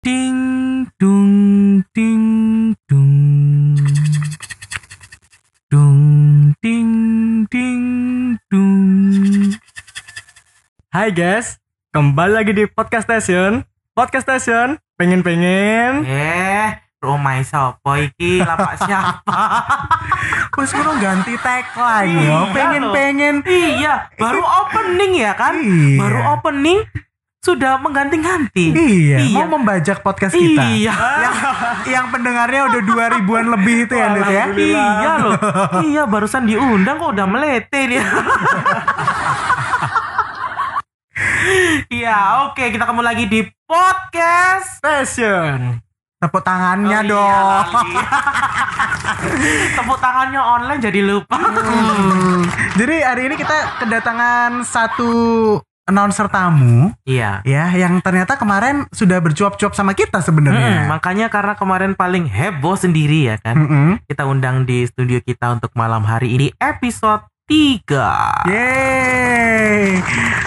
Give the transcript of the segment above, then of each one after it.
Ding dung ding dung. Dung ding ding dung. Hai guys, kembali lagi di Podcast Station. Podcast Station, pengen-pengen. Eh, rumah sopo iki lapak siapa? Wes ngono ganti tagline Iya yo. loh. Pengen-pengen iya, baru opening ya kan? Iya. Baru opening sudah mengganti-ganti. Iya, Iya. mau membajak podcast kita. Iya. Yang, yang pendengarnya udah dua ribuan lebih itu ya, Dit ya. Iya loh. Iya, barusan diundang kok udah melete dia. Iya, oke kita ketemu lagi di podcast. Station. Tepuk tangannya Oh, iya, dong. lali. Tepuk tangannya online jadi lupa. Hmm. Jadi hari ini kita kedatangan satu announcer tamu Iya. ya yang ternyata kemarin sudah bercuap-cuap sama kita Hmm, sebenarnya. makanya karena kemarin paling heboh sendiri ya kan. Mm-mm. Kita undang di studio kita untuk malam hari ini episode 3. Yeay.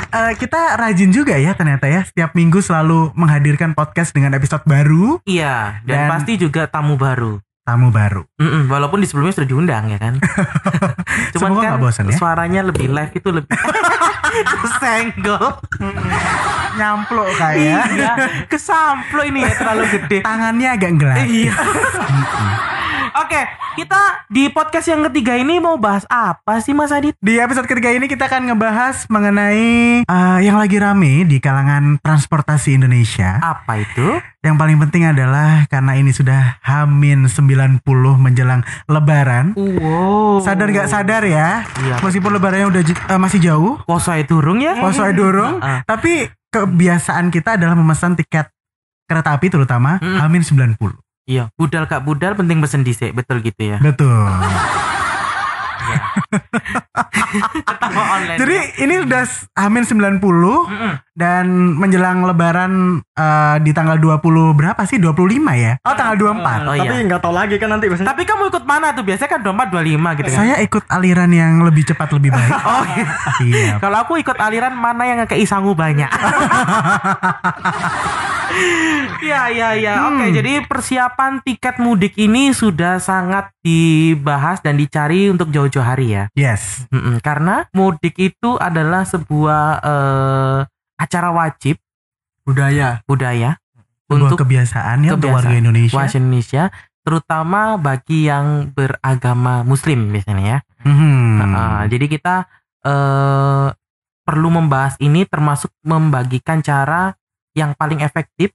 Eh, kita rajin juga ya ternyata ya setiap minggu selalu menghadirkan podcast dengan episode baru, Iya, dan, Dan- pasti juga tamu baru. Tamu baru. Mm-mm, walaupun di sebelumnya sudah diundang ya kan. Cuman Semoga kan bosan ya. suaranya lebih live itu lebih kesenggol. Nyamplok kayak. iya, kesamplo ini ya terlalu gede. Tangannya agak gerak. Iya. Oke, kita di podcast yang ketiga ini mau bahas apa sih Mas Adit? Di episode ketiga ini kita akan ngebahas mengenai eh, yang lagi rame di kalangan transportasi Indonesia. Apa itu? Yang paling penting adalah karena ini sudah Hamin 90 menjelang lebaran. Wow. Sadar gak sadar ya? Iya. Meskipun lebarannya udah eh, masih jauh, Poso durung ya? poso dorong, Ah, ah. tapi kebiasaan kita adalah memesan tiket kereta api terutama Mm. Hamin 90. Iya, budal kak budal penting pesen dhisik, betul gitu ya. Betul. Ketawa online. Jadi ini udah Hamin 90 Mm-mm. dan menjelang lebaran eh, di tanggal 20 berapa sih? 25 ya? Oh, tanggal 24. Oh, Tapi iya. nggak tahu lagi kan nanti biasanya. Tapi kamu ikut mana tuh? Biasanya kan 24 25 gitu kan. Saya ikut aliran yang lebih cepat lebih baik. Oh iya. iya. Kalau aku ikut aliran mana yang ngekei sangu banyak. Iya iya iya. Oke, Hmm. jadi persiapan tiket mudik ini sudah sangat dibahas dan dicari untuk jauh-jauh hari ya. Yes. Mm-mm, karena mudik itu adalah sebuah eh, acara wajib budaya. budaya Sebuah untuk kebiasaan ya untuk warga Indonesia. warga Indonesia, terutama bagi yang beragama Muslim biasanya ya. Mhm. Nah, jadi kita eh, perlu membahas ini termasuk membagikan cara yang paling efektif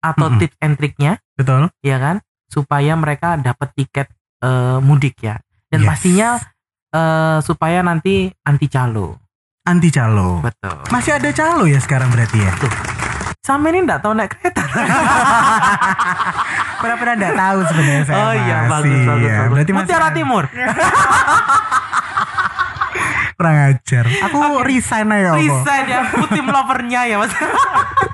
atau Mm-mm. tips and triknya, Betul. ya kan, supaya mereka dapat tiket eh, mudik ya. Dan Yes. pastinya eh, supaya nanti anti calo. Anti calo. Betul. Masih ada calo ya sekarang berarti ya? Sama ini enggak tahu naik kereta. Pernah-pernah enggak tahu sebenarnya saya. oh iya, masih, bagus bagus. ya. bagus. Berarti masih Mutiara ada. Timur. kurang ajar. Aku resign aja. Resign ya, putim lovernya ya mas.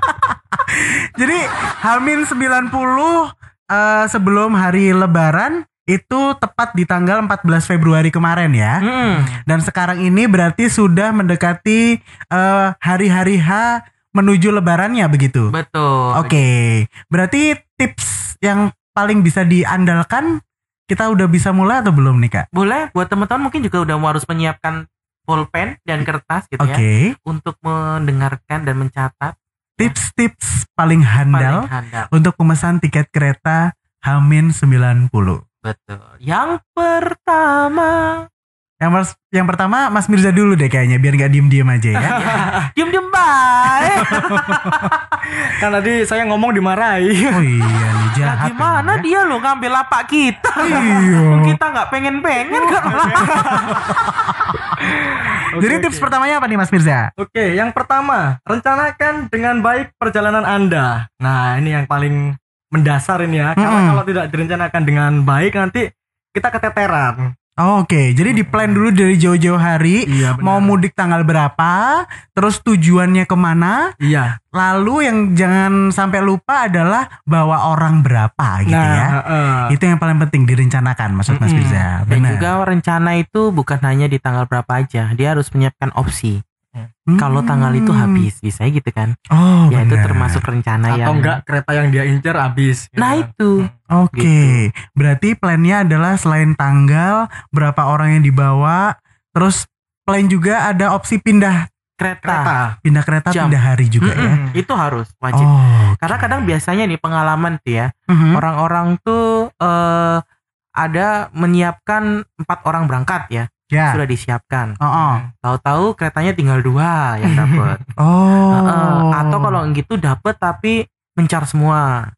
Jadi Hamin 90 eh, sebelum hari lebaran itu tepat di tanggal 14 Februari kemarin ya. Hmm. Dan sekarang ini berarti sudah mendekati eh, hari-hari H menuju lebarannya begitu. Betul. Oke. Berarti tips yang paling bisa diandalkan kita udah bisa mulai atau belum nih, Kak? Boleh buat teman-teman mungkin juga udah harus menyiapkan pulpen dan kertas gitu Oke. ya untuk mendengarkan dan mencatat Tips-tips paling handal paling handal. untuk pemesan tiket kereta Hamin 90. Betul. Yang pertama, Yang mas, yang pertama Mas Mirza dulu deh kayaknya biar nggak diem-diem aja ya. diem diem baik. Kan tadi saya ngomong dimarahi. Oh iya nih Nah, jahat. gimana emang ya. dia lo ngambil lapak kita? Iya. kita nggak pengen pengen Jadi Oke, tips pertamanya apa nih Mas Mirza? Oke, yang pertama, rencanakan dengan baik perjalanan Anda. Nah, ini yang paling mendasar ini ya. Karena Mm-mm. kalau tidak direncanakan dengan baik nanti kita keteteran. Oh, Oke, jadi di plan dulu dari jauh-jauh hari Iya, mau mudik tanggal berapa, terus tujuannya ke mana, Iya. lalu yang jangan sampai lupa adalah bawa orang berapa gitu nah, ya. heeh. Itu yang paling penting direncanakan maksud Mas Mm-mm. Mirza. Dan Benar. juga rencana itu bukan hanya di tanggal berapa aja, dia harus menyiapkan opsi. Hmm. kalau tanggal itu habis bisa gitu kan Oh, ya itu benar. termasuk rencana atau yang enggak kereta yang dia incer habis gitu nah kan. itu Oke, Gitu. berarti plannya adalah selain tanggal, berapa orang yang dibawa, terus plan juga ada opsi pindah kereta, kereta pindah kereta, Jam. pindah hari juga ya. Mm-mm, itu harus wajib Oh, karena kadang biasanya nih pengalaman tuh ya Mhm. orang-orang tuh eh ada menyiapkan empat orang berangkat ya ya. sudah disiapkan Oh, oh. tahu-tahu keretanya tinggal dua yang dapat Oh. Heeh, atau kalau gitu dapat tapi mencar semua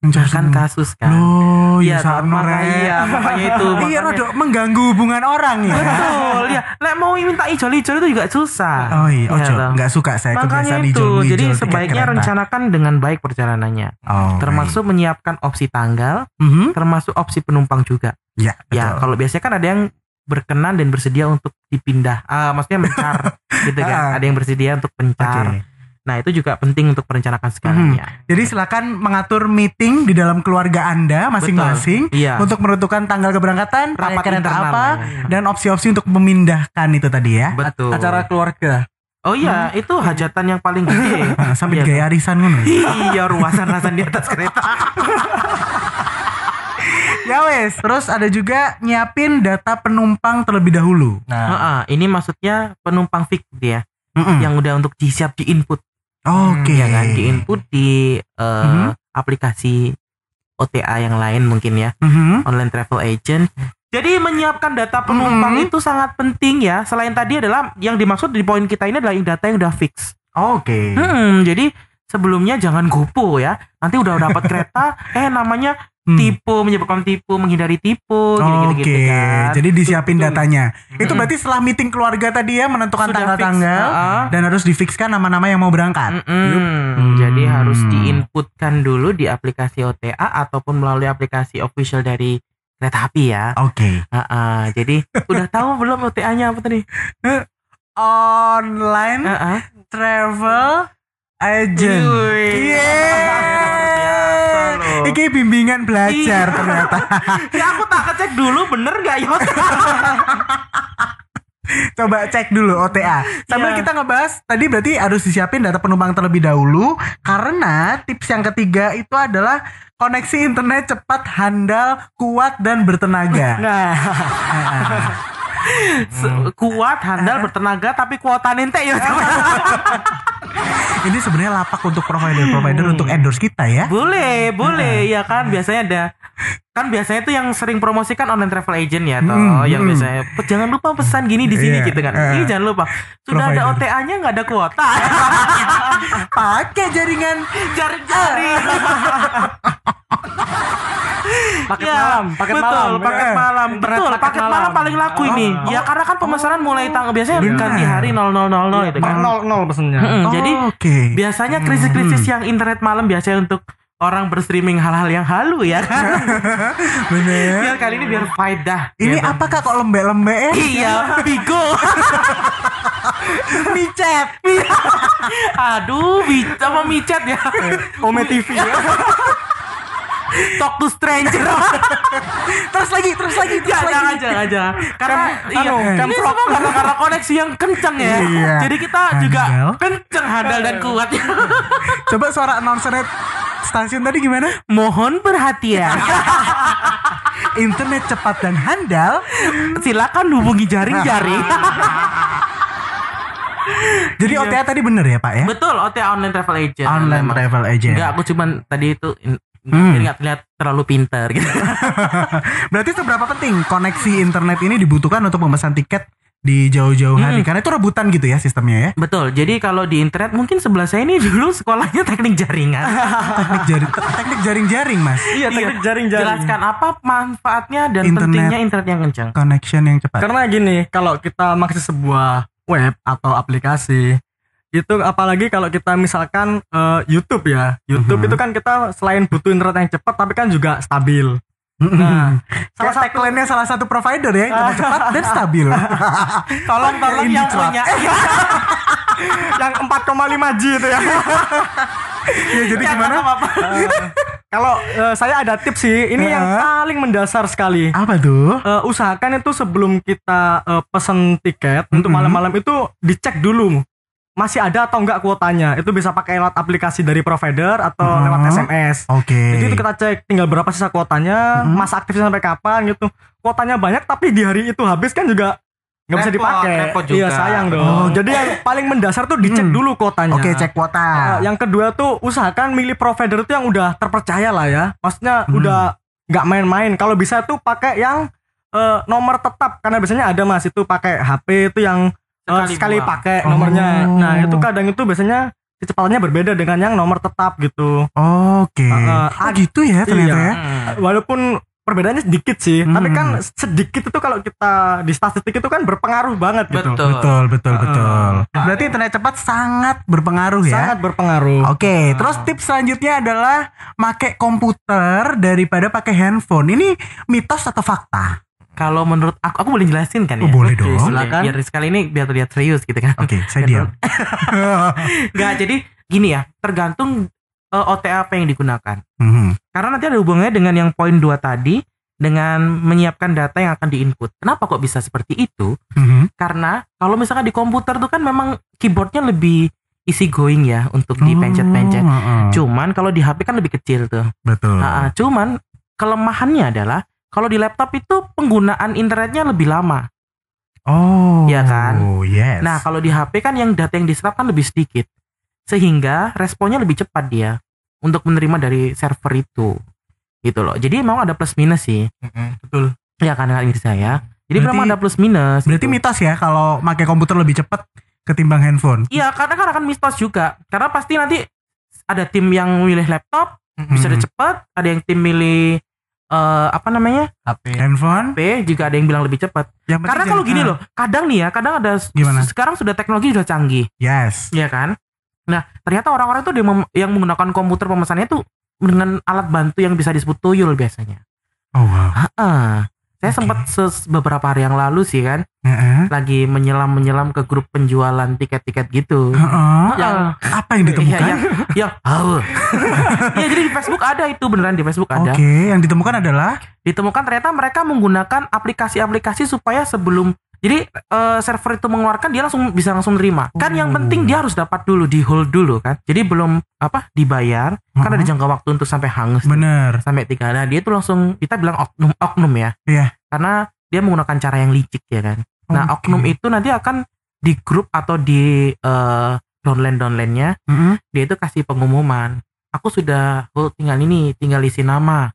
Mencari kan semua. kasus kan Loh, ya Iya, saat makanya, iya, makanya itu Iya, makanya- mengganggu hubungan orang ya. betul ya lek mau minta ijol-ijol itu juga susah Oh iya, Iya, ojo, toh. nggak suka saya makanya kebiasaan itu ijol jadi sebaiknya rencanakan dengan baik perjalanannya Oh, termasuk menyiapkan opsi tanggal baik. Mhm. termasuk opsi penumpang juga Ya, ya betul. kalau biasanya kan ada yang berkenan dan bersedia untuk dipindah. Ah maksudnya mencar gitu Ah. kan ada yang bersedia untuk pencar. Oke. nah itu juga penting untuk merencanakan segalanya Jadi silakan mengatur meeting di dalam keluarga Anda masing-masing iya. untuk menentukan tanggal keberangkatan, Rapat internal apa, ya. dan opsi-opsi untuk memindahkan itu tadi ya. betul. Acara keluarga. Oh iya. Itu hajatan yang paling gede. Sampai Iya, digaya arisan ngono. iya ruasan-ruasan di atas kereta ya wes, terus ada juga nyiapin data penumpang terlebih dahulu. nah Heeh, ini maksudnya penumpang fix dia Mm-mm. yang udah untuk disiap di input Oke. ya kan di input di eh, Mhm. aplikasi OTA yang lain mungkin ya Mhm. online travel agent. Jadi menyiapkan data penumpang Mhm. itu sangat penting ya. Selain tadi adalah yang dimaksud di poin kita ini adalah yang data yang udah fix. Oke. Hmm, jadi sebelumnya jangan gopo ya. Nanti udah dapat kereta, eh namanya Hmm. tipu, menyebabkan tipu, menghindari tipu, Oke, gitu kan. jadi disiapin Betul. datanya. Itu Mm-mm. berarti setelah meeting keluarga tadi ya menentukan tanggal-tanggal ah. dan harus difikskan nama-nama yang mau berangkat. Jadi Hmm. harus diinputkan dulu di aplikasi OTA ataupun melalui aplikasi official dari kereta api ya. Oke. Ah, ah. jadi udah tahu belum OTA-nya apa tadi? Online Ah, ah. travel agent. Yeay. Iki bimbingan belajar Iya. ternyata. ya aku tak ngecek dulu bener nggak ya Coba cek dulu OTA. Sambil Iya. kita ngebahas tadi berarti harus disiapin data penumpang terlebih dahulu karena tips yang ketiga itu adalah koneksi internet cepat, handal, kuat dan bertenaga. nah Se- kuat handal bertenaga tapi kuota nente ya Ini sebenarnya lapak untuk provider-provider untuk endorse kita ya. boleh boleh ya kan? Biasanya ada kan biasanya tuh yang sering promosikan online travel agent ya toh Hmm, yang hmm. biasanya "Pe- jangan lupa pesan gini di sini Iya, gitu kan. Eh. ini jangan lupa. Sudah ada Provider. OTA-nya nggak ada kuota. Pakai jaringan. Jaring-jaring paket Ya, malam paket betul, malam paket Eh, malam betul paket, malam. paling laku ini Oh. ya karena kan pemesanan mulai tanggal biasanya Benar. ganti hari 0000 itu kan nol nol pesennya Mm-mm, Oh, jadi oke. biasanya krisis-krisis yang internet malam biasanya untuk orang berstreaming hal-hal yang halu ya kan Bener. biar kali ini biar faedah Ini ya kan? apakah kok lembek-lembek ya? iya bigo Micet. aduh bi sama micet ya Ome TV ya talk to stranger Terus lagi, terus lagi, terus jangan lagi. jangan jangan jangan karena iya anu, ini camfrog. semua karena, karena koneksi yang kencang ya Iya. jadi kita juga kencang handal dan kuat Coba suara announcer stasiun tadi gimana? mohon perhatian Internet cepat dan handal. silakan hubungi jaring-jaring Jadi Iya. OTA tadi bener ya Pak ya? betul OTA online travel agent Online Memang. travel agent. Enggak, aku cuman tadi itu in- Hmm. biar nggak terlihat terlalu pinter gitu. Berarti seberapa penting koneksi internet ini dibutuhkan untuk memesan tiket di jauh-jauh hari? Hmm. Karena itu rebutan gitu ya sistemnya ya. Betul. Jadi kalau di internet mungkin sebelah saya ini dulu sekolahnya teknik jaringan. Teknik jaring, teknik jaring-jaring mas. iya teknik jaring-jaring Jelaskan apa manfaatnya dan Internet. pentingnya internet yang kencang. Connection yang cepat. karena gini kalau kita mengakses sebuah web atau aplikasi itu apalagi kalau kita misalkan eh, YouTube ya YouTube Mhm. itu kan kita selain butuh internet yang cepat tapi kan juga stabil nah Salah satu tagline salah satu provider ya, internet cepat dan stabil. Tolong tolong yang punya. yang 4,5 G itu ya ya jadi Yang gimana? apa-apa. Kalau eh, saya ada tips sih, ini yang Heeh. paling mendasar sekali. Apa tuh? Eh, usahakan itu sebelum kita eh, pesen tiket untuk Mm-mm. malam-malam itu dicek dulu masih ada atau enggak kuotanya. Itu bisa pakai lewat aplikasi dari provider atau Oh. lewat SMS. Oke. Jadi itu kita cek tinggal berapa sisa kuotanya, Mhm. masa aktifnya sampai kapan gitu. Kuotanya banyak tapi di hari itu habis kan juga nggak bisa dipakai. Iya sayang dong. Oh. Jadi yang paling mendasar tuh dicek Hmm. dulu kuotanya. Oke, cek kuota. Uh, yang kedua tuh usahakan milih provider itu yang udah terpercaya lah ya. Maksudnya Hmm. udah nggak main-main. Kalau bisa tuh pakai yang eh, nomor tetap karena biasanya ada Mas itu pakai HP itu yang eh, Sekali sekali pakai Oh. nomornya. Nah, itu kadang itu biasanya kecepatannya berbeda dengan yang nomor tetap gitu. Oke. Uh, uh, oh gitu ya ternyata iya. ya. Hmm. Walaupun perbedaannya sedikit sih, Hmm. tapi kan sedikit itu kalau kita di statistik itu kan berpengaruh banget gitu. Betul. Betul, betul, Uh, betul. Berarti internet cepat sangat berpengaruh ya. Sangat berpengaruh. Oke, terus tips selanjutnya adalah pakai komputer daripada pakai handphone. Ini mitos atau fakta? Kalau menurut aku, aku boleh jelasin kan ya? Oh, boleh dong. silakan. Biar sekali ini biar terlihat serius gitu kan. Oke, saya diam. Enggak, jadi gini ya, tergantung eh, OTA apa yang digunakan. Mhm. Karena nanti ada hubungannya dengan yang poin 2 tadi dengan menyiapkan data yang akan diinput. Kenapa kok bisa seperti itu? Mhm. Karena kalau misalkan di komputer tuh kan memang keyboardnya lebih easy going ya untuk dipencet-pencet. Oh, heeh. Cuman kalau di HP kan lebih kecil tuh. Betul. Ah, cuman kelemahannya adalah kalau di laptop itu penggunaan internetnya lebih lama. Oh, Iya kan? Yes. Nah, kalau di HP kan yang data yang diserap kan lebih sedikit. Sehingga responnya lebih cepat dia untuk menerima dari server itu. Gitu loh. Jadi memang ada plus minus sih. Betul. Ya kan dengan saya. Jadi Berarti- memang ada plus minus. berarti gitu. mitos ya kalau pakai komputer lebih cepat ketimbang handphone. Iya, karena kan akan mitos juga. Karena pasti nanti ada tim yang milih laptop bisa Hmm. ada cepat, ada yang tim milih eh, apa namanya? HP. Handphone. HP juga ada yang bilang lebih cepat. Karena kalau gini ah, loh, kadang nih ya, kadang ada Gimana? sekarang sudah teknologi sudah canggih, Yes. ya kan? Nah, ternyata orang-orang itu yang, yang menggunakan komputer pemesannya itu dengan alat bantu yang bisa disebut tuyul biasanya. Oh wow. Ah, saya sempat beberapa hari yang lalu sih kan, Heeh. lagi menyelam-menyelam ke grup penjualan tiket-tiket gitu. Heeh. Yang Apa yang ditemukan? Iya, yang, yang, oh. Iya, jadi di Facebook ada itu beneran di Facebook ada. Oke, yang ditemukan adalah Ditemukan ternyata mereka menggunakan aplikasi-aplikasi supaya sebelum jadi eh, server itu mengeluarkan dia langsung bisa langsung nerima. Kan yang Oh. penting dia harus dapat dulu di hold dulu kan. Jadi belum apa dibayar kan ada Heeh. jangka waktu untuk sampai hangus tuh. bener. sampai tiga. Nah dia itu langsung kita bilang oknum oknum ya. Iya. Karena dia menggunakan cara yang licik ya kan. Nah Oke. oknum itu nanti akan di grup atau di eh, downline downline-nya Heeh. dia itu kasih pengumuman. Aku sudah hold tinggal ini, tinggal isi nama.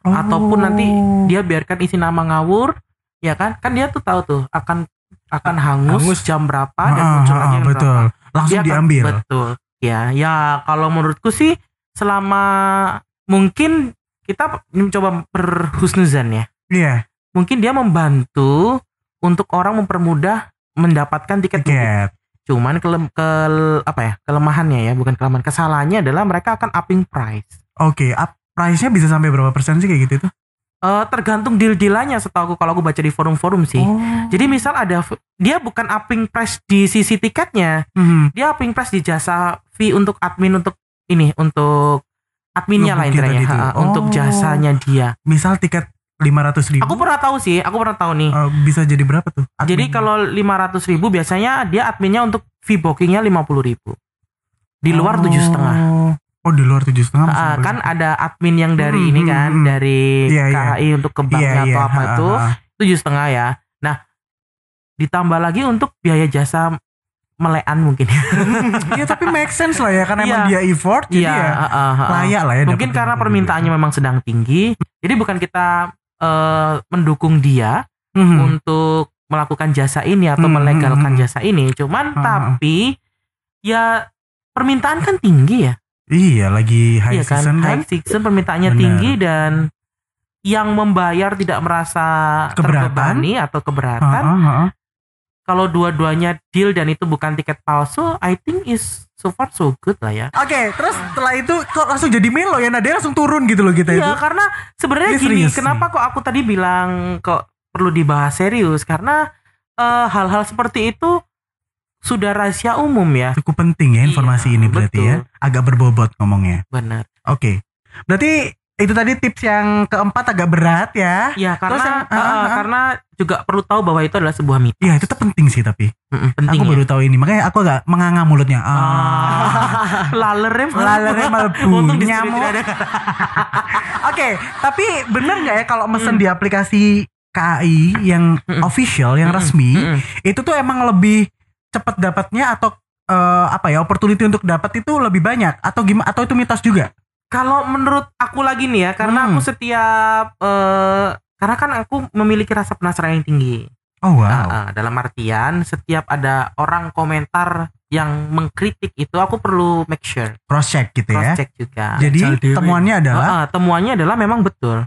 Ataupun nanti Oh. Dia biarkan isi nama ngawur, ya kan? Kan dia tuh tahu tuh akan akan hangus, Hangus. jam berapa dan Ah, muncul ah, lagi yang betul. berapa. Langsung Dia akan- diambil. Betul. Ya, ya kalau menurutku sih selama mungkin kita mencoba berhusnuzan ya. Iya, Mungkin dia membantu untuk orang mempermudah mendapatkan tiket tiket. Cuman kelem, kel- apa ya? Kelemahannya ya, bukan kelemahan. Kesalahannya adalah mereka akan upping price. Oke, up price-nya bisa sampai berapa persen sih kayak gitu tuh? Eh, tergantung deal-dealannya setahu aku kalau aku baca di forum-forum sih. Oh. Jadi misal ada dia bukan upping price di sisi tiketnya, Mhm. dia upping price di jasa fee untuk admin untuk ini untuk adminnya lah intinya tuh. ha, untuk Oh. jasanya dia. Misal tiket 500 ribu Aku pernah tahu sih, aku pernah tahu nih. eh, bisa jadi berapa tuh? Jadi Admin. kalau 500 ribu biasanya dia adminnya untuk fee bookingnya 50 ribu. Di luar Oh. tujuh setengah. Oh, di luar tujuh setengah. Ah, berapa? kan ada admin yang dari Hmm, ini hmm, kan hmm. dari Iya, iya. KHI untuk ke Iya, iya. atau apa ha, itu tujuh setengah ya. Nah ditambah lagi untuk biaya jasa melean mungkin. Iya, tapi make sense lah ya karena emang Iya. dia effort jadi Iya, ya ah, ah, ah. layak lah ya. mungkin karena permintaannya gitu. memang sedang tinggi. Jadi bukan kita eh, mendukung dia Mhm. untuk melakukan jasa ini atau Hmm, melegalkan hmm, hmm. jasa ini. Cuman ah. tapi ya permintaan kan tinggi ya. Iya, lagi high iya kan? season kan. High season permintaannya Benar. tinggi dan yang membayar tidak merasa Keberatan. terbebani atau keberatan. Ha, ha. Kalau dua-duanya deal dan itu bukan tiket palsu, I think is so far so good lah ya. Oke, terus setelah itu kok langsung jadi melo ya? Nadia langsung turun gitu loh kita itu. Iya, karena sebenarnya Ini gini, serius kenapa kok aku tadi bilang kok perlu dibahas serius? Karena eh, hal-hal seperti itu sudah rahasia umum ya. Cukup penting ya informasi Iya, ini berarti betul. ya. Agak berbobot ngomongnya. Benar. Oke. Berarti itu tadi tips yang keempat agak berat ya. Ya karena Terus yang- eh, ah, ah, ah. karena juga perlu tahu bahwa itu adalah sebuah mitos. Iya itu tuh penting sih tapi. Mm-mm, penting aku ya. baru tahu ini makanya aku agak menganga mulutnya. Ah. Ah, lalernya Lalernya melebu, Untung di sini nyamuk. Oke, tapi bener nggak ya kalau mesen di aplikasi KAI yang Mm-mm. official, yang Mm-mm, resmi, mm-mm. itu tuh emang lebih cepat dapatnya atau eh, apa ya opportunity untuk dapat itu lebih banyak atau gimana atau itu mitos juga? Kalau menurut aku lagi nih ya, karena Hmm. aku setiap eh karena kan aku memiliki rasa penasaran yang tinggi. Oh wow. Ah, ah, dalam artian setiap ada orang komentar yang mengkritik itu aku perlu make sure Cross check gitu cross ya. check juga. Jadi temuannya adalah Ah, ah, temuannya adalah memang betul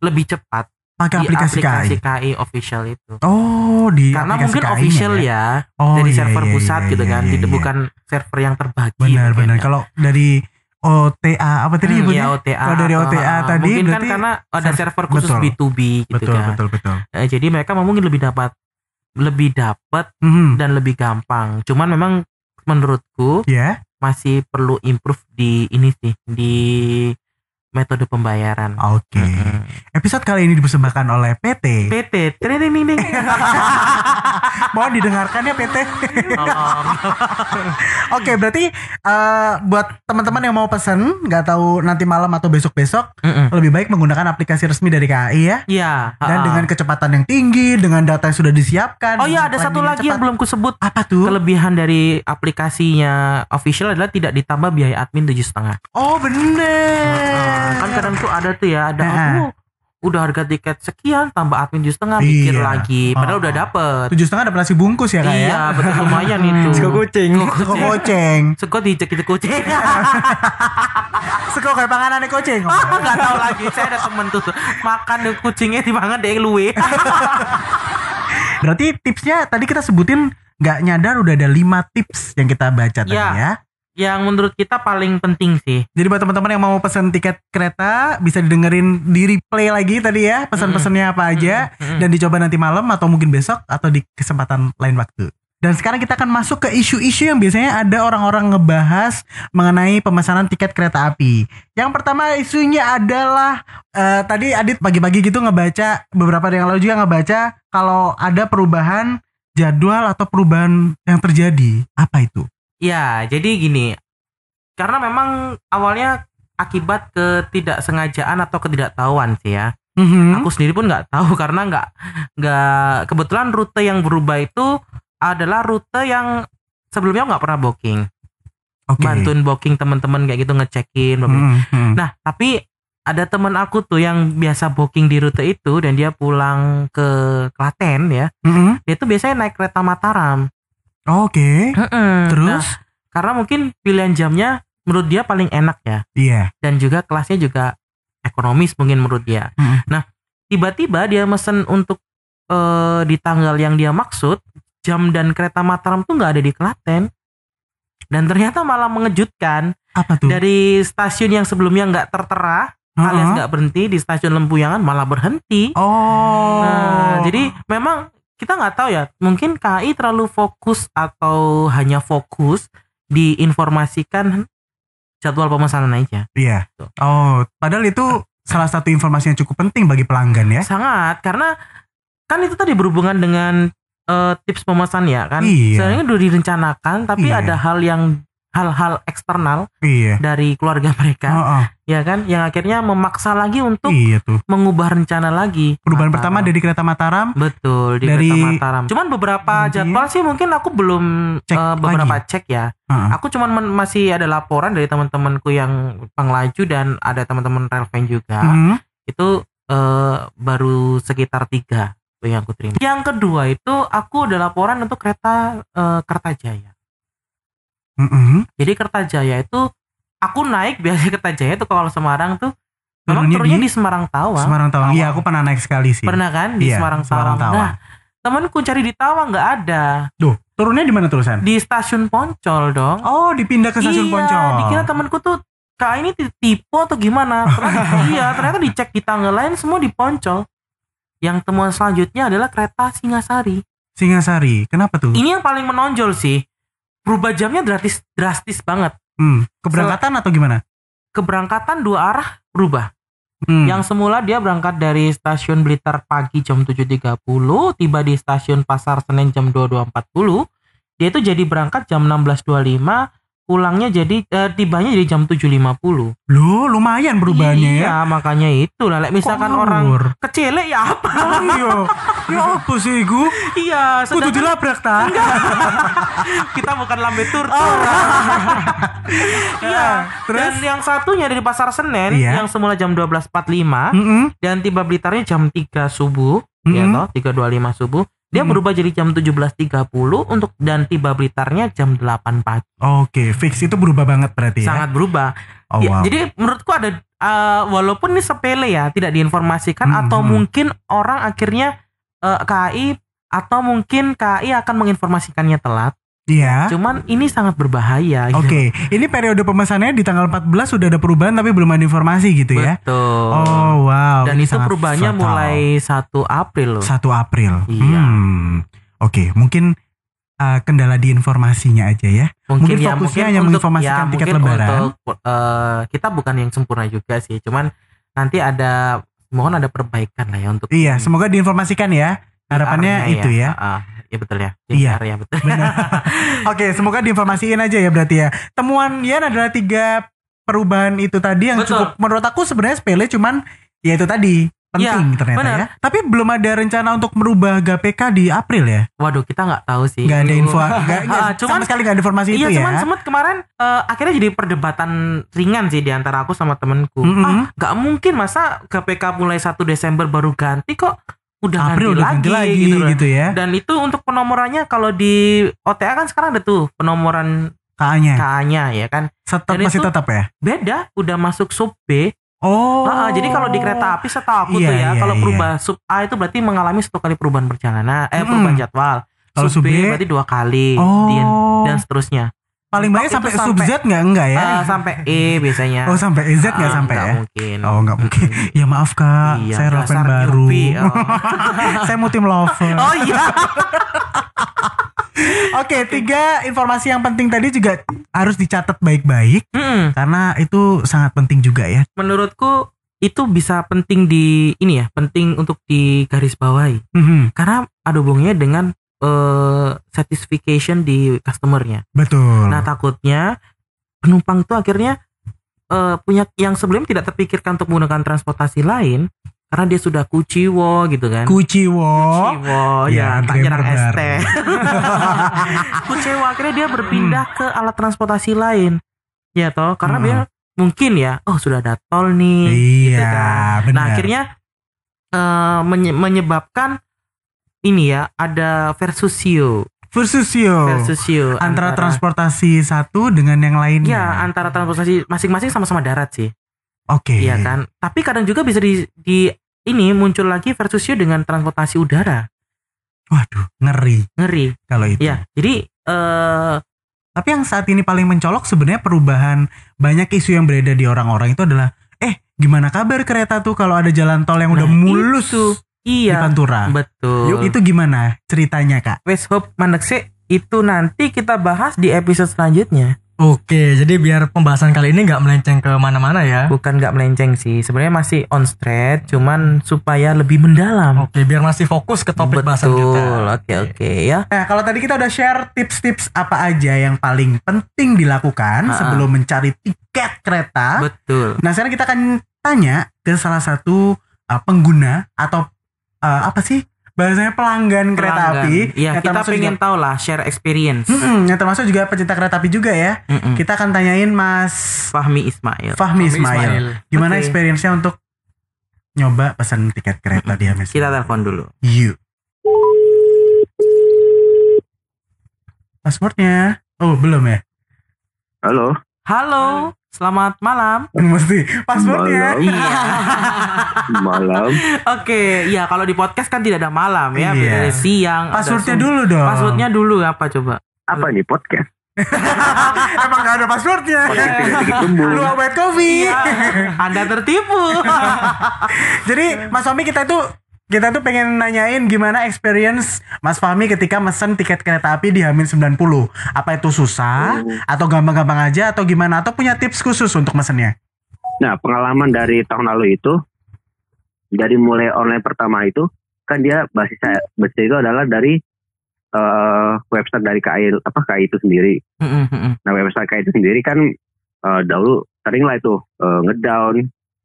lebih cepat pakai di aplikasi, KAI. KAI official itu. Oh, di Karena aplikasi mungkin KAI-nya official ya, Oh, dari iya, server iya, pusat iya, gitu iya, kan, iya, tidak iya. bukan server yang terbagi. Benar mungkin benar. ya. Kalau dari OTA apa tadi Hmm, ya OTA. Oh, dari OTA ah, tadi mungkin kan karena ada serv- server khusus betul. B2B gitu betul, kan. betul betul Eh, jadi mereka mungkin lebih dapat lebih dapat Mhm. dan lebih gampang. Cuman memang menurutku Ya. masih perlu improve di ini sih di metode pembayaran. Oke. Mm-mm. Episode kali ini dipersembahkan oleh PT. PT, ting ting. Mohon didengarkan ya PT. Oke, berarti eh, buat teman-teman yang mau pesen, nggak tahu nanti malam atau besok-besok, Mm-mm. lebih baik menggunakan aplikasi resmi dari KAI ya. Iya. Dan ah. dengan kecepatan yang tinggi, dengan data yang sudah disiapkan. Oh iya ada satu lagi yang cepat. belum kusebut. apa tuh? Kelebihan dari aplikasinya official adalah tidak ditambah biaya admin tujuh setengah. Oh bener. Kan kadang tuh ada tuh ya, ada aku udah harga tiket sekian tambah admin tujuh setengah mikir Iya. lagi, padahal Oh. udah dapet. tujuh setengah ada nasi bungkus ya kak ya? Iya betul lumayan itu. Sego kucing. Sego kucing. Sego dicek itu kucing. Sego kayak panganan kucing. Gak tahu lagi. Saya ada temen tuh makan kucingnya dimakan deh luwe. Berarti tipsnya tadi kita sebutin nggak nyadar udah ada lima tips yang kita baca tadi Iya. ya. Yang menurut kita paling penting sih. Jadi buat teman-teman yang mau pesan tiket kereta bisa didengerin di replay lagi tadi ya pesan-pesannya apa aja Mm-mm. dan dicoba nanti malam atau mungkin besok atau di kesempatan lain waktu. Dan sekarang kita akan masuk ke isu-isu yang biasanya ada orang-orang ngebahas mengenai pemesanan tiket kereta api. Yang pertama isunya adalah eh, tadi Adit pagi-pagi gitu ngebaca beberapa yang lalu juga ngebaca kalau ada perubahan jadwal atau perubahan yang terjadi. Apa itu? Ya, jadi gini. Karena memang awalnya akibat ketidaksengajaan atau ketidaktahuan sih ya. Mhm. Aku sendiri pun nggak tahu karena nggak nggak kebetulan rute yang berubah itu adalah rute yang sebelumnya nggak pernah booking. Oke. Bantuin booking teman-teman kayak gitu ngecekin. Mhm, mhm. Nah, tapi ada teman aku tuh yang biasa booking di rute itu dan dia pulang ke Klaten ya. Mhm. Dia tuh biasanya naik kereta Mataram. Oke. Nah, Terus? karena mungkin pilihan jamnya menurut dia paling enak ya Iya. dan juga kelasnya juga ekonomis mungkin menurut dia. Mm. Nah, tiba-tiba dia mesen untuk eh, di tanggal yang dia maksud jam dan kereta Mataram tuh nggak ada di Klaten. Dan ternyata malah mengejutkan Apa tuh? dari stasiun yang sebelumnya nggak tertera alias Heeh. nggak berhenti di stasiun Lempuyangan malah berhenti. Oh. Nah, jadi memang kita nggak tahu ya, mungkin KAI terlalu fokus atau hanya fokus diinformasikan jadwal pemesanan aja. iya. Tuh. Oh, padahal itu salah satu informasi yang cukup penting bagi pelanggan ya. Sangat karena kan itu tadi berhubungan dengan eh, tips pemesan ya kan. Iya. Sebenarnya udah direncanakan tapi Iya. ada hal yang hal-hal eksternal Iya. dari keluarga mereka Heeh. ya kan yang akhirnya memaksa lagi untuk Iya tuh. mengubah rencana lagi. Perubahan Mataram. pertama dari kereta Mataram. Betul di Dari- kereta Mataram. Cuman beberapa Intinya- jadwal sih mungkin aku belum Cek eh, beberapa lagi. cek ya. Heeh. Aku cuman men- masih ada laporan dari teman-temanku yang penglaju dan ada teman-teman relvan juga. Mhm. Itu eh, baru sekitar tiga yang aku terima. Yang kedua itu aku ada laporan untuk kereta eh, Kertajaya. Mhm. Jadi Kertajaya itu aku naik biasa Kertajaya itu kalau Semarang tuh memang Turunnya di di, Semarang Tawang. Semarang Tawang. Iya, aku pernah naik sekali sih. Pernah kan di Iya, Semarang Semarang Tawang. Tawang. Nah, temanku cari di Tawang nggak ada. Duh, turunnya di mana tulisan? Di stasiun Poncol dong. Oh, dipindah ke stasiun iya, Poncol. dikira temanku tuh kak ini ti- tipe atau gimana? Ternyata, iya, ternyata dicek di tanggal lain semua di Poncol. Yang temuan selanjutnya adalah kereta Singasari. Singasari. Kenapa tuh? Ini yang paling menonjol sih. Berubah jamnya drastis drastis banget. Hmm, keberangkatan atau gimana? Keberangkatan dua arah berubah. Hmm. Yang semula dia berangkat dari stasiun Blitar pagi jam 7.30, tiba di stasiun Pasar Senen jam 22.40. Dia itu jadi berangkat jam 16.25, pulangnya jadi eh, tibanya jadi jam 7.50. Loh, lumayan perubahannya ya. Iya, makanya itu lah. Misalkan Kok orang kecele ya apa? Iya. Ya apa sih iku? iya, Kudu dilabrak ta? kita bukan lambe tur. Oh. iya. Terus? Dan yang satunya dari Pasar Senen Iya. yang semula jam 12.45 Mm-mm. dan tiba Blitarnya jam 3 subuh, ya Mm-mm. toh, 3.25 subuh. Dia Mm-mm. berubah jadi jam 17.30 untuk dan tiba Blitarnya jam 8 pagi. Oke, fix itu berubah banget berarti ya. Sangat berubah. Oh, Ya, wow. Jadi menurutku ada eh, walaupun ini sepele ya, tidak diinformasikan Hmm, atau hmm. mungkin orang akhirnya eh, KAI atau mungkin KAI akan menginformasikannya telat. Iya. Cuman ini sangat berbahaya. gitu. Oke, ini periode pemesanannya di tanggal 14 sudah ada perubahan tapi belum ada informasi gitu ya. Betul. Oh, wow. Dan ini itu perubahannya fatal. mulai 1 April loh. 1 April. Iya. Hmm. Oke, mungkin uh, kendala di informasinya aja ya. mungkin fokusnya hanya menginformasikan tiket mungkin lebaran. Untuk, eh, kita bukan yang sempurna juga sih, cuman nanti ada mohon ada perbaikan lah ya untuk Iya, semoga diinformasikan ya. Harapannya PR-nya itu ya. Ah, ah, ya betul ya. Iya. PR ya betul. Benar. Oke, semoga diinformasiin aja ya berarti ya. Temuan Ian adalah tiga perubahan itu tadi yang Betul. cukup menurut aku sebenarnya sepele cuman ya itu tadi penting Iya, ternyata benar. ya. Tapi belum ada rencana untuk merubah GPK di April ya. Waduh, kita nggak tahu sih. Nggak ada info, nggak, nggak- Ah, cuman sama sekali nggak ada informasi Iya, itu ya. cuman sempat kemarin eh, akhirnya jadi perdebatan ringan sih di antara aku sama temenku. Mm-mm. Ah, nggak mungkin masa KPK mulai 1 Desember baru ganti kok udah April ganti udah lagi, ganti lagi gitu, loh. gitu ya. Dan itu untuk penomorannya kalau di OTA kan sekarang ada tuh penomoran KA-nya KA-nya ya kan. tetap masih tetap ya. Beda, udah masuk sub B. Oh. Ah, ah, jadi kalau di kereta api setahu aku Iya, tuh ya, iya, kalau iya. perubahan sub A itu berarti mengalami satu kali perubahan perjalanan, eh Mm-mm. perubahan jadwal. Kalau sub sub B, B- berarti dua kali Oh. dan, dan seterusnya. paling banyak sampai, sampai- sub Z nggak enggak ya? Ah, sampai E biasanya. oh sampai Z nggak Ah, sampai ya? mungkin. Oh nggak mungkin. Ya maaf kak, Iya, saya dasar baru. Oh. saya mau tim lover. Oh iya. Oke, tiga informasi yang penting tadi juga harus dicatat baik-baik Mm-mm. karena itu sangat penting juga ya. Menurutku itu bisa penting di ini ya, penting untuk digaris bawahi Mhm, karena ada hubungannya dengan eh satisfaction di customernya. Betul. Nah takutnya penumpang tuh akhirnya eh, punya yang sebelumnya tidak terpikirkan untuk menggunakan transportasi lain karena dia sudah kuciwo gitu kan. Kuciwo. Kuciwo Ya, ya, tak nyerang. ST. Kuciwo akhirnya dia berpindah ke alat transportasi lain. Ya toh, karena Hmm. dia mungkin ya, oh sudah ada tol nih. gitu Iya, kan. benar. Nah akhirnya eh, menye- menyebabkan ini ya ada versusio, Versusio. versusio antara, transportasi satu dengan yang lainnya. Ya, antara transportasi masing-masing sama-sama darat sih. Oke. Iya kan? Tapi kadang juga bisa di, di ini muncul lagi versusio dengan transportasi udara. Waduh, ngeri Ngeri. kalau itu. Ya, jadi eh Tapi yang saat ini paling mencolok sebenarnya perubahan banyak isu yang beredar di orang-orang itu adalah eh gimana kabar kereta tuh kalau ada jalan tol yang udah Nah, mulus itu. di iya, Pantura. betul. Yuk, itu gimana ceritanya kak? West Hope Mandekse itu nanti kita bahas di episode selanjutnya. Oke, jadi biar pembahasan kali ini nggak melenceng ke mana-mana ya. Bukan nggak melenceng sih, sebenarnya masih on straight, cuman supaya lebih mendalam. Oke, biar masih fokus ke topik bahasan kita. Betul. Oke, oke ya. Nah kalau tadi kita udah share tips-tips apa aja yang paling penting dilakukan Ha-ha. sebelum mencari tiket kereta. Betul. Nah sekarang kita akan tanya ke salah satu uh, pengguna atau uh, apa sih bahasanya pelanggan, kereta Pelanggan. api. Iya, kita termasuk pengen juga- tahu lah share experience. Mm-mm, yang termasuk juga pecinta kereta api juga ya. Mm-mm. Kita akan tanyain Mas Fahmi Ismail. Fahmi Fahmi Ismail. Ismail. Gimana Oke. experience-nya untuk nyoba pesan tiket kereta di Ames? Kita telepon dulu. You. Passwordnya? Oh belum ya? Halo. Halo, selamat malam. Mesti passwordnya. Malam. Iya. Malam. Oke, ya kalau di podcast kan tidak ada malam ya, Iya. beda dari siang. Passwordnya dulu dong. Passwordnya dulu apa coba? Apa nih podcast? Emang gak ada passwordnya. Luang white coffee. Iya, Anda tertipu. Jadi Mas Fahmi kita tuh kita tuh pengen nanyain gimana experience Mas Fahmi ketika mesen tiket kereta api di Hamin 90. Apa itu susah Oh. atau gampang-gampang aja atau gimana atau punya tips khusus untuk mesennya? Nah, pengalaman dari tahun lalu itu dari mulai online pertama itu kan dia basis basis itu adalah dari eh, website dari KAI apa KAI itu sendiri. Nah website KAI itu sendiri kan eh, dahulu sering lah itu eh, ngedown.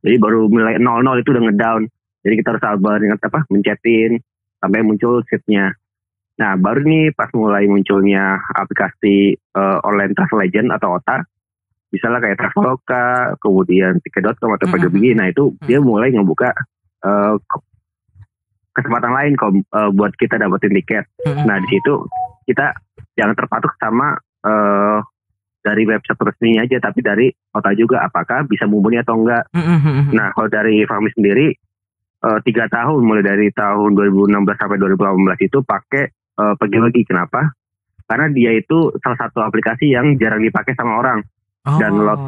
Jadi baru mulai 00 itu udah ngedown. Jadi kita harus sabar ingat apa mencetin sampai muncul sheetnya. Nah baru nih pas mulai munculnya aplikasi eh, online travel agent atau OTA, misalnya kayak Traveloka, kemudian Tiket.com atau Mhm. PGBG, nah itu dia mulai ngebuka ke- kesempatan lain kok eh, buat kita dapetin tiket. Mm-mm. Nah di situ kita jangan terpatok sama eh, dari website resminya aja, tapi dari OTA juga apakah bisa mumpuni atau enggak. Mm-mm. Nah, kalau dari Fahmi sendiri eh, tiga tahun mulai dari tahun 2016 sampai 2018 itu pakai eh, pergi-pergi. Kenapa? Karena dia itu salah satu aplikasi yang jarang dipakai sama orang. dan Oh. lot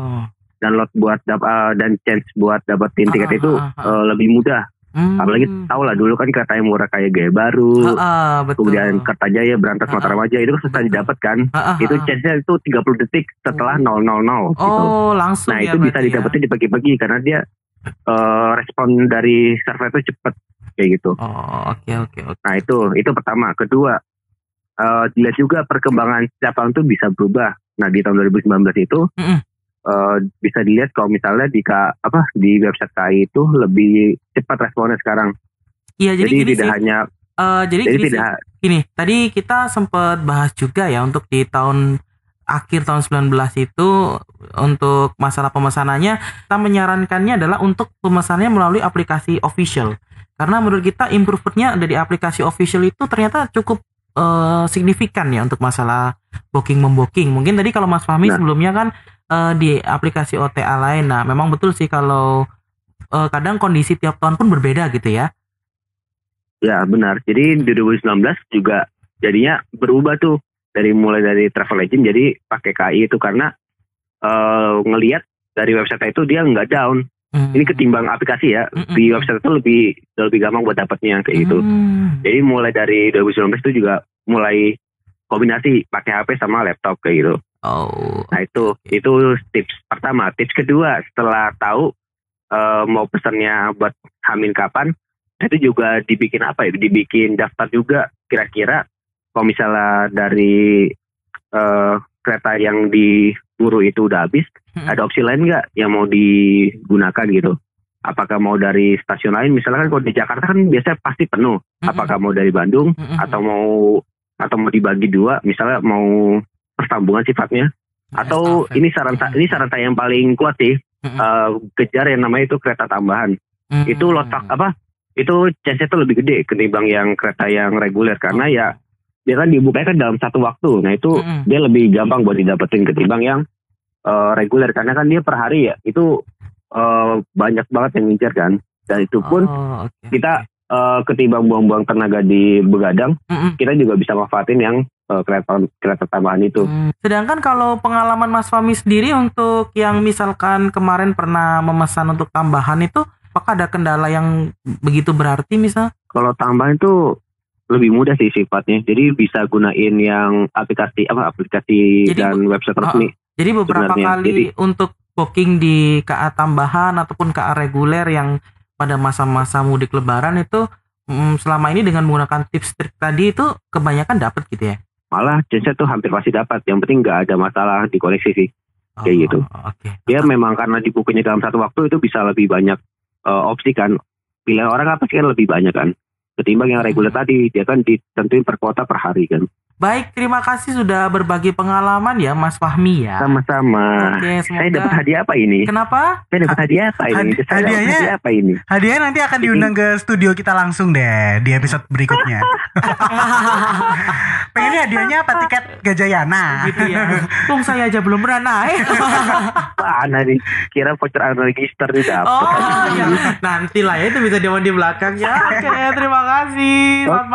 Download buat dap- eh, dan chance buat dapetin tiket Ah, itu ah, ah, ah. eh, lebih mudah. Hmm. Apalagi tau lah dulu kan kereta yang murah kayak Gaya Baru, Ah, ah, betul. kemudian Kertajaya, Berantas, Ah, ah. Mataramaja itu kan susah didapat kan. Itu chance-nya itu 30 detik setelah 000 gitu. Oh, langsung Nah ya itu bisa ya. didapetin di pagi-pagi karena dia eh, respon dari server itu cepet kayak gitu. Oh, oke oke oke. Nah itu itu pertama. Kedua eh dilihat juga perkembangan setiap tahun itu bisa berubah. Nah di tahun 2019 itu Mm-mm. eh, bisa dilihat kalau misalnya di apa di website KAI itu lebih cepat responnya sekarang. Iya, jadi, Jadi, tidak sih. hanya Eh, jadi, jadi gini sih. tidak Gini, tadi kita sempat bahas juga ya untuk di tahun akhir tahun 19 itu untuk masalah pemesanannya kita menyarankannya adalah untuk pemesanannya melalui aplikasi official. Karena menurut kita improvementnya dari aplikasi official itu ternyata cukup eh, signifikan ya untuk masalah booking membooking. Mungkin tadi kalau Mas Fahmi Nah. sebelumnya kan eh, di aplikasi OTA lain. Nah, memang betul sih kalau eh, kadang kondisi tiap tahun pun berbeda gitu ya. ya benar. Jadi di 2019 juga jadinya berubah tuh dari mulai dari travel agent jadi pakai KAI itu karena eh, ngelihat dari website itu dia nggak down. Hmm. Ini ketimbang aplikasi ya Mm-mm. di website itu lebih lebih gampang buat dapatnya kayak gitu. Hmm. Jadi mulai dari 2019 itu juga mulai kombinasi pakai HP sama laptop kayak gitu. Oh. Nah itu itu tips pertama. Tips kedua setelah tahu eh, mau pesannya buat Hamin kapan, itu juga dibikin apa ya? Dibikin daftar juga kira-kira kalau misalnya dari eh, kereta yang diburu itu udah habis, Mm-mm. ada opsi lain nggak yang mau digunakan gitu? Apakah mau dari stasiun lain? Misalnya kan kalau di Jakarta kan biasanya pasti penuh. Mm-mm. Apakah mau dari Bandung Mm-mm. atau mau atau mau dibagi dua? Misalnya mau persambungan sifatnya? Atau Estafet. ini saran sa- ini saran saya yang paling kuat sih eh, kejar yang namanya itu kereta tambahan. Itu lotak apa? Itu chance itu lebih gede ketimbang yang kereta yang reguler karena ya dia kan dibukanya kan dalam satu waktu. Nah itu Mm-mm. dia lebih gampang buat didapetin ketimbang yang eh, reguler karena kan dia per hari ya itu eh, banyak banget yang ngincer kan. Dan itu pun Oh, oke, kita- eh, ketimbang buang-buang tenaga di begadang, Mm-mm. kita juga bisa manfaatin yang kereta kereta tambahan itu. Hmm. Sedangkan kalau pengalaman Mas Fahmi sendiri untuk yang misalkan kemarin pernah memesan untuk tambahan itu apakah ada kendala yang begitu berarti misal? Kalau tambahan itu lebih mudah sih sifatnya. Jadi bisa gunain yang aplikasi apa aplikasi Jadi, dan website resmi. Jadi beberapa Sebenarnya, kali jadi- untuk booking di KA tambahan ataupun KA reguler yang pada masa-masa mudik lebaran itu mm, selama ini dengan menggunakan tips trik tadi itu kebanyakan dapat gitu ya. Malah chance tuh hampir pasti dapat. Yang penting nggak ada masalah di koneksi sih. Kayak gitu. Oh, Oke. Dia memang karena dibukunya dalam satu waktu itu bisa lebih banyak eh, opsi kan. Pilihan orang apa sih kan lebih banyak kan. Ketimbang yang reguler tadi dia kan ditentuin per kuota per hari kan. Baik, terima kasih sudah berbagi pengalaman ya Mas Fahmi ya. Sama-sama. Oke, Saya dapat semoga hadiah apa ini? Kenapa? Saya dapat hadiah apa ini? Hadi- Saya dapat hadiahnya- hadiah apa ini? Hadiahnya nanti akan diundang ke studio kita langsung deh di episode berikutnya. Pengennya hadiahnya apa tiket Gajayana? gitu ya. Tung saya aja belum pernah naik. Mana nih? Kira voucher register nih dapat. Oh, ya. Nanti lah ya itu bisa diomong di belakang ya. Oke, terima kasih. Selamat Oke,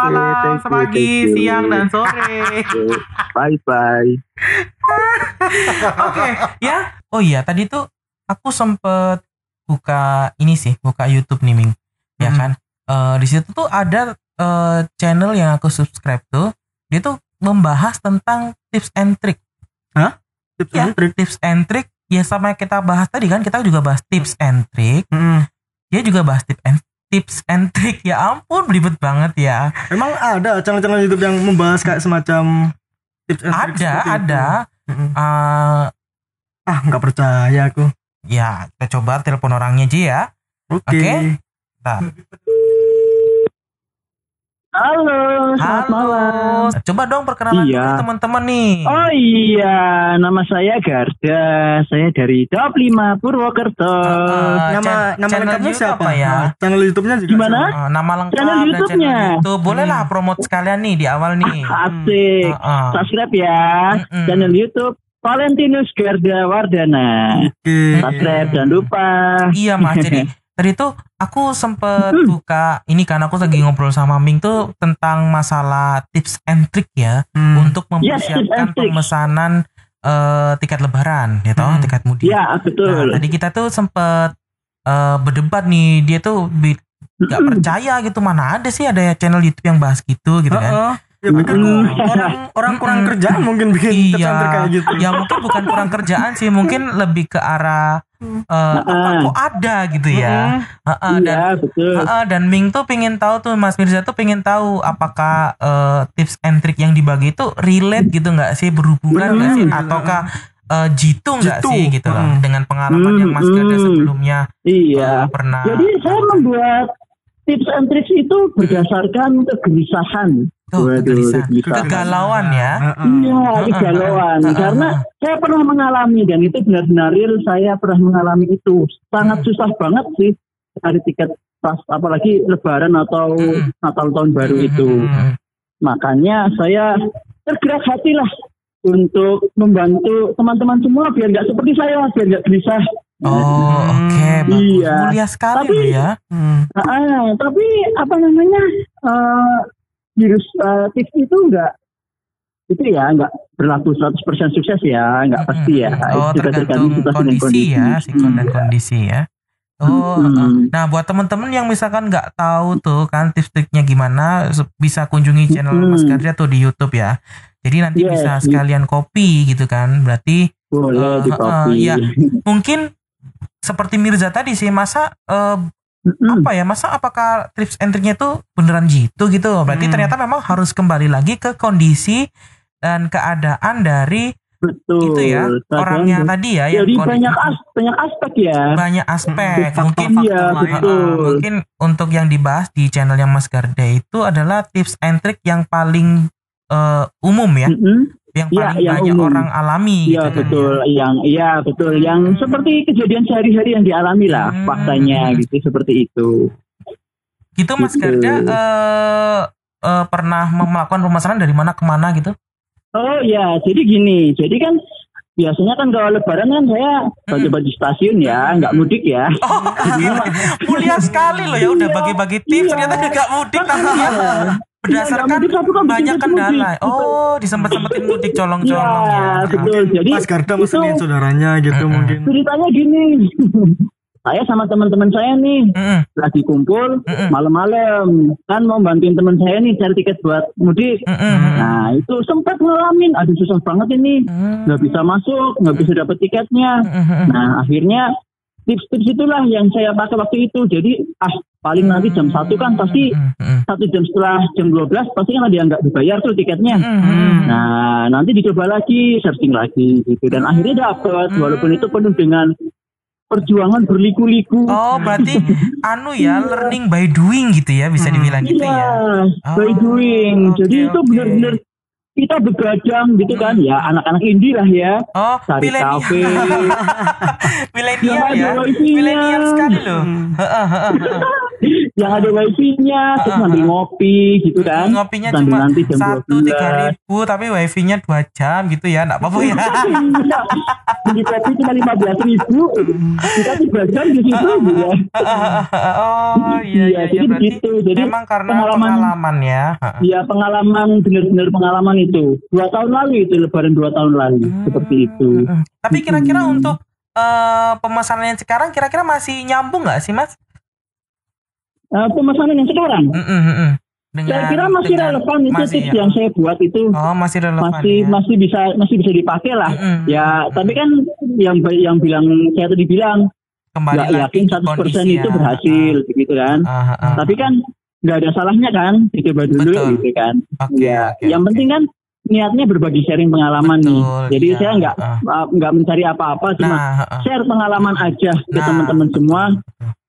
malam, you. siang dan sore. Bye bye. Oke, ya. Oh iya, tadi tuh aku sempet buka ini sih, buka YouTube nih, Ming. Ya Hmm. kan? Eh, di situ tuh ada eh, channel yang aku subscribe tuh, dia tuh membahas tentang tips and trick. Tips Ya, and trick. tips and trick. Ya sama kita bahas tadi kan, kita juga bahas tips and trick. Mm. Dia juga bahas tips and tips and trick ya ampun ribet banget ya. Emang ada channel-channel YouTube yang membahas kayak semacam tips and tricks Ada, itu? ada. Eh, Ah, nggak percaya aku. ya, kita coba telepon orangnya aja ya. Oke. Oke. Bentar. Halo, selamat malam. Coba dong perkenalan Iya. dulu teman-teman nih. Oh iya, nama saya Garda. Saya dari Top 5 Purwokerto. Eh, nama nama channel lengkapnya siapa apa ya? Nah, channel YouTube-nya juga Gimana? Eh, nama lengkap Channel YouTube-nya. YouTube. Bolehlah promote sekalian nih di awal nih. Asik. Eh, eh. Subscribe ya. Mm-mm. Channel YouTube Valentinus Garda Wardana. Oke. Subscribe jangan lupa. Iya mas, jadi tadi tuh aku sempet Hmm. buka ini kan aku lagi ngobrol sama Ming tuh tentang masalah tips and trick ya Hmm. untuk Yes, tips mempersiapkan tricks. pemesanan eh, tiket lebaran ya toh, Hmm. tiket mudik. Ya, Nah, betul. tadi kita tuh sempet eh, berdebat nih, dia tuh nggak Mm-mm. percaya gitu mana ada sih ada channel YouTube yang bahas gitu gitu kan. Ya mungkin Mm-mm. orang orang kurang Mm-mm. kerjaan mungkin bikin Iya, kayak gitu. ya mungkin bukan kurang kerjaan sih, mungkin lebih ke arah eh, apa, Heeh. kok ada gitu ya. Mm-mm. Heeh, dan Iya, betul. Heeh, dan Ming tuh pengen tahu tuh Mas Mirza tuh pengen tahu apakah eh, tips and trick yang dibagi itu relate gitu nggak sih berhubungan nggak sih ataukah eh, jitu nggak sih gitu loh Hmm. dengan pengalaman yang Mas Gada Hmm. sebelumnya Iya. pernah Jadi saya membuat tips and tricks itu berdasarkan kegelisahan. Waduh, kegelisahan kegalauan ya. Iya, kegalauan. Karena saya pernah mengalami dan itu benar-benar real. Saya pernah mengalami itu. Sangat Hmm. susah banget sih cari tiket pas apalagi Lebaran atau Hmm. Natal tahun baru Hmm, itu. Makanya saya tergerak hati lah untuk membantu teman-teman semua biar nggak seperti saya, biar nggak gelisah. oh oke bagus Iya. mulia sekali Tapi- ya Hmm. Ah, tapi apa namanya eh, virus eh, tips itu enggak itu ya enggak berlaku 100% sukses ya, enggak pasti ya. oh Itu tergantung situasi dan kondisi ya sikon dan Iya. kondisi ya Oh, Hmm. nah buat temen-temen yang misalkan nggak tahu tuh kan tips-triknya gimana, bisa kunjungi channel Hmm. Mas Garda tuh di YouTube ya. Jadi nanti Yes, bisa di- sekalian copy gitu kan. Berarti Boleh Eh, di eh, iya. mungkin seperti Mirza tadi sih, masa eh, apa ya, masa apakah tips and triknya tuh beneran gitu gitu? Berarti Hmm. ternyata memang harus kembali lagi ke kondisi dan keadaan dari Betul. itu ya orangnya tadi ya yang Jadi kondi- banyak as banyak aspek ya. banyak aspek Hmm, mungkin faktor-faktor Iya, lain. betul. Uh, mungkin untuk yang dibahas di channelnya Mas Garda itu adalah tips and trick yang paling uh, umum ya, Mm-mm. Yang Iya, paling yang banyak umum. orang alami Iya gitu kan betul, ya. yang iya betul, yang Hmm. seperti kejadian sehari-hari yang dialami lah Hmm. faktanya gitu seperti itu. Gitu Mas Gitu. Garda uh, uh, pernah melakukan pemesanan dari mana ke mana gitu? Oh ya, jadi gini, jadi kan biasanya kan kalau lebaran kan saya bagi-bagi di stasiun ya, nggak mudik ya. Oh, mulia sekali loh ya udah bagi-bagi tips iya. ternyata nggak mudik ya Iya. Berdasarkan Iya, mudik, tapi kan banyak kendala. mudik. Oh, disempet-sempetin mudik colong-colong Iya, ya. betul. Jadi Mas Garda mesenin saudaranya gitu Mm-mm. mungkin. ceritanya gini. saya sama teman-teman saya nih Mm-mm, lagi kumpul mm-mm, malam-malam kan mau bantuin teman saya nih cari tiket buat mudik. mm-mm, Nah itu sempat ngalamin, aduh susah banget ini, nggak bisa masuk, nggak bisa dapet tiketnya. Nah akhirnya tips-tips itulah yang saya pakai waktu itu. Jadi ah paling nanti jam satu kan pasti Mm-mm, satu jam setelah jam 12 pasti kan ada yang nggak dibayar tuh tiketnya. Nah nanti dicoba lagi, searching lagi gitu dan akhirnya dapat walaupun itu penuh dengan perjuangan berliku-liku. Oh, berarti anu ya, learning by doing gitu ya, bisa dibilang gitu Iya, ya. by Oh, doing. Jadi itu benar-benar kita begadang gitu kan ya anak-anak indie lah ya Oh, cari milenial. kafe milenial ya. wifi-nya. Milenial sekali loh. Heeh. yang ada wifi-nya terus sambil ngopi gitu kan Ngopinya sambil cuma nanti jam satu 12. tiga ribu, tapi wifi-nya dua jam gitu ya, nggak apa-apa ya. Iya, beli kopi cuma lima belas ribu kita tiga jam di situ ya oh iya iya, jadi iya. berarti begitu jadi memang karena pengalaman- pengalaman ya. Heeh. ya pengalaman benar-benar pengalaman itu dua tahun lalu itu lebaran dua tahun lalu seperti itu Hmm. Tapi kira-kira Hmm. untuk eh, pemesanan yang sekarang kira-kira masih nyambung nggak sih mas? Eh, pemesanan yang sekarang Mm, mm, mm, mm. Dengan, saya kira masih dengan- relevan itu masih tips ya. yang saya buat itu Oh masih relevan masih ya. masih bisa masih bisa dipakai lah Mm, mm. ya tapi kan yang yang bilang saya tadi bilang kembali nggak yakin ke 100% kondisi itu ya. berhasil gitu kan. Ah, ah, ah. Tapi kan nggak ada salahnya kan dicoba dulu Betul. gitu kan. Oke, Ya, oke, yang oke. penting kan niatnya berbagi sharing pengalaman nih. Betul, Jadi iya. saya nggak Ah. nggak mencari apa-apa, cuma Nah, ah, ah. share pengalaman aja ke Nah, teman-teman semua.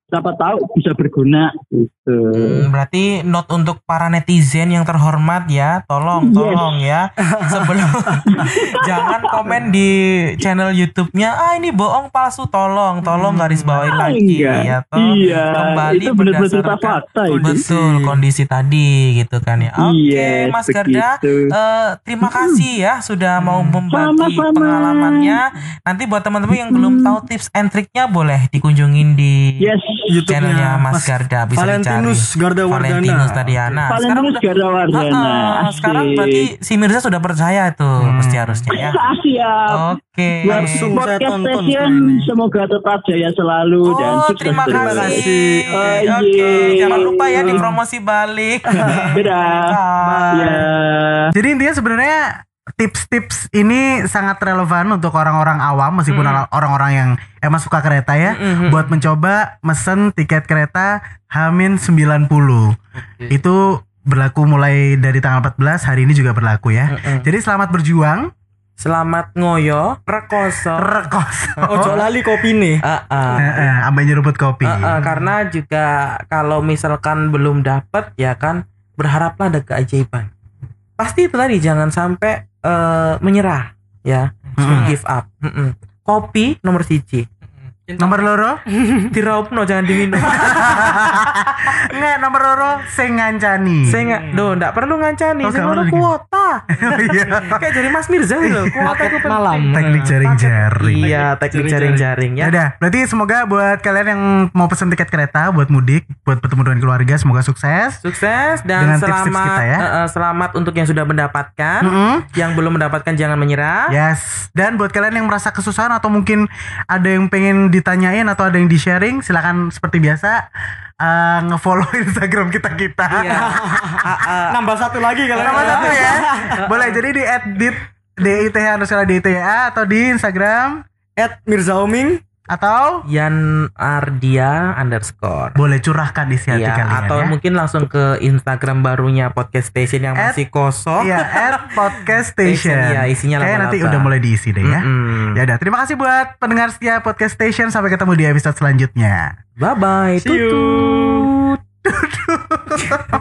Siapa tahu bisa berguna gitu. Hmm, berarti note untuk para netizen yang terhormat ya, tolong, Yes. tolong ya, sebelum jangan komen di channel YouTube-nya, ah ini bohong palsu, tolong, tolong garis bawahi Ah, lagi enggak. ya, toh Iya, kembali itu cerita berdasarkan fakta itu. betul kondisi tadi gitu kan ya. Oke, Yes, Mas Garda, begitu. eh, terima kasih ya sudah mau membagi Sama-sama. pengalamannya. Nanti buat teman-teman yang belum tahu tips and triknya boleh dikunjungin di Yes. Channelnya Mas Mas Garda bisa Valentinus dicari. Garda Wardana. Valentinus tadi ya. Nah, sekarang Valentinus udah- Garda Wardana. Heeh, sekarang berarti si Mirza sudah percaya tuh mesti harusnya ya. Siap. Oke. Buat Langsung saya tonton semoga tetap jaya selalu dan Oh, sukses terima terus. kasih. Oh, Oke, iya. jangan lupa ya dipromosi balik. Dadah. Ya. Jadi intinya sebenarnya tips-tips ini sangat relevan untuk orang-orang awam meskipun Mm. orang- orang-orang yang emang suka kereta ya Mm-mm. buat mencoba mesen tiket kereta Hamin 90. Itu berlaku mulai dari tanggal 14 hari ini juga berlaku ya. Mm-mm. Jadi selamat berjuang. Selamat ngoyo, rekoso. Rekos. Ojo lali kopi nih. Ah, ah. Eh, eh, ambil nyeruput kopi. Ah, ah, karena juga kalau misalkan belum dapat ya kan berharaplah ada keajaiban. Pasti itu tadi jangan sampai eh, menyerah ya, Mm-mm. give up. Mm-mm. Kopi nomor siji. Nomor loro? Diraupno jangan diminum. Enggak, nomor loro sing ngancani. Saya nggak, do, nggak perlu ngancani. Oh, Saya nggak perlu perlu. kuota. Iya. Kayak jadi Mas Mirza gitu. Kuota itu malam. Teknik jaring-jaring. Iya, teknik jaring-jaring ya. Ya udah, berarti semoga buat kalian yang mau pesen tiket kereta buat mudik, buat bertemu dengan keluarga, semoga sukses. Sukses dan Dengan tips-tips selamat kita ya. eh, eh, selamat untuk yang sudah mendapatkan. Yang belum mendapatkan jangan menyerah. Yes. Dan buat kalian yang merasa kesusahan atau mungkin ada yang pengen ditanyain atau ada yang di sharing, silakan seperti biasa eh, ngefollow Instagram kita kita. Iya. Ah, ah. Nambah satu lagi kalau Nama satu ya. Boleh jadi di @dit DITH underscore DITH atau di Instagram At Mirza Oming. Atau Yan Ardia underscore. boleh curahkan isi hati Iya, kalian atau ya. mungkin langsung ke Instagram barunya Podcast Station yang At- masih kosong. Iya, at podcast station. Iya, isinya Kayak nanti udah mulai diisi deh ya. Mm-mm. Ya udah, terima kasih buat pendengar setia podcast station. Sampai ketemu di episode selanjutnya. Bye bye. See you.